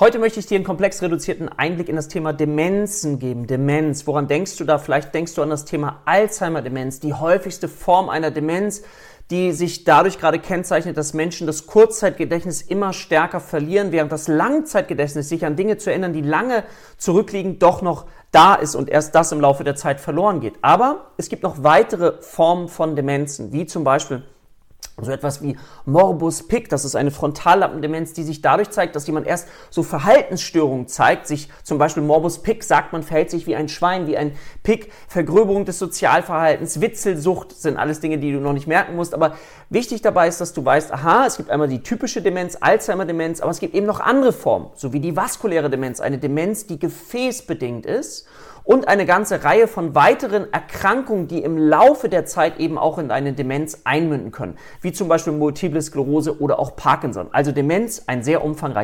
Heute möchte ich dir einen komplex reduzierten Einblick in das Thema Demenzen geben. Demenz. Woran denkst du da? Vielleicht denkst du an das Thema Alzheimer-Demenz, die häufigste Form einer Demenz, die sich dadurch gerade kennzeichnet, dass Menschen das Kurzzeitgedächtnis immer stärker verlieren, während das Langzeitgedächtnis, sich an Dinge zu erinnern, die lange zurückliegen, doch noch da ist und erst das im Laufe der Zeit verloren geht. Aber es gibt noch weitere Formen von Demenzen, wie zum Beispiel so etwas wie Morbus Pick, das ist eine Frontallappendemenz, die sich dadurch zeigt, dass jemand erst so Verhaltensstörungen zeigt, sich zum Beispiel Morbus Pick sagt, man verhält sich wie ein Schwein, wie ein Pick, Vergröberung des Sozialverhaltens, Witzelsucht sind alles Dinge, die du noch nicht merken musst, aber wichtig dabei ist, dass du weißt, aha, es gibt einmal die typische Demenz, Alzheimer-Demenz, aber es gibt eben noch andere Formen, so wie die vaskuläre Demenz, eine Demenz, die gefäßbedingt ist und eine ganze Reihe von weiteren Erkrankungen, die im Laufe der Zeit eben auch in eine Demenz einmünden können, wie zum Beispiel Multiple Sklerose oder auch Parkinson. Also Demenz, ein sehr umfangreiches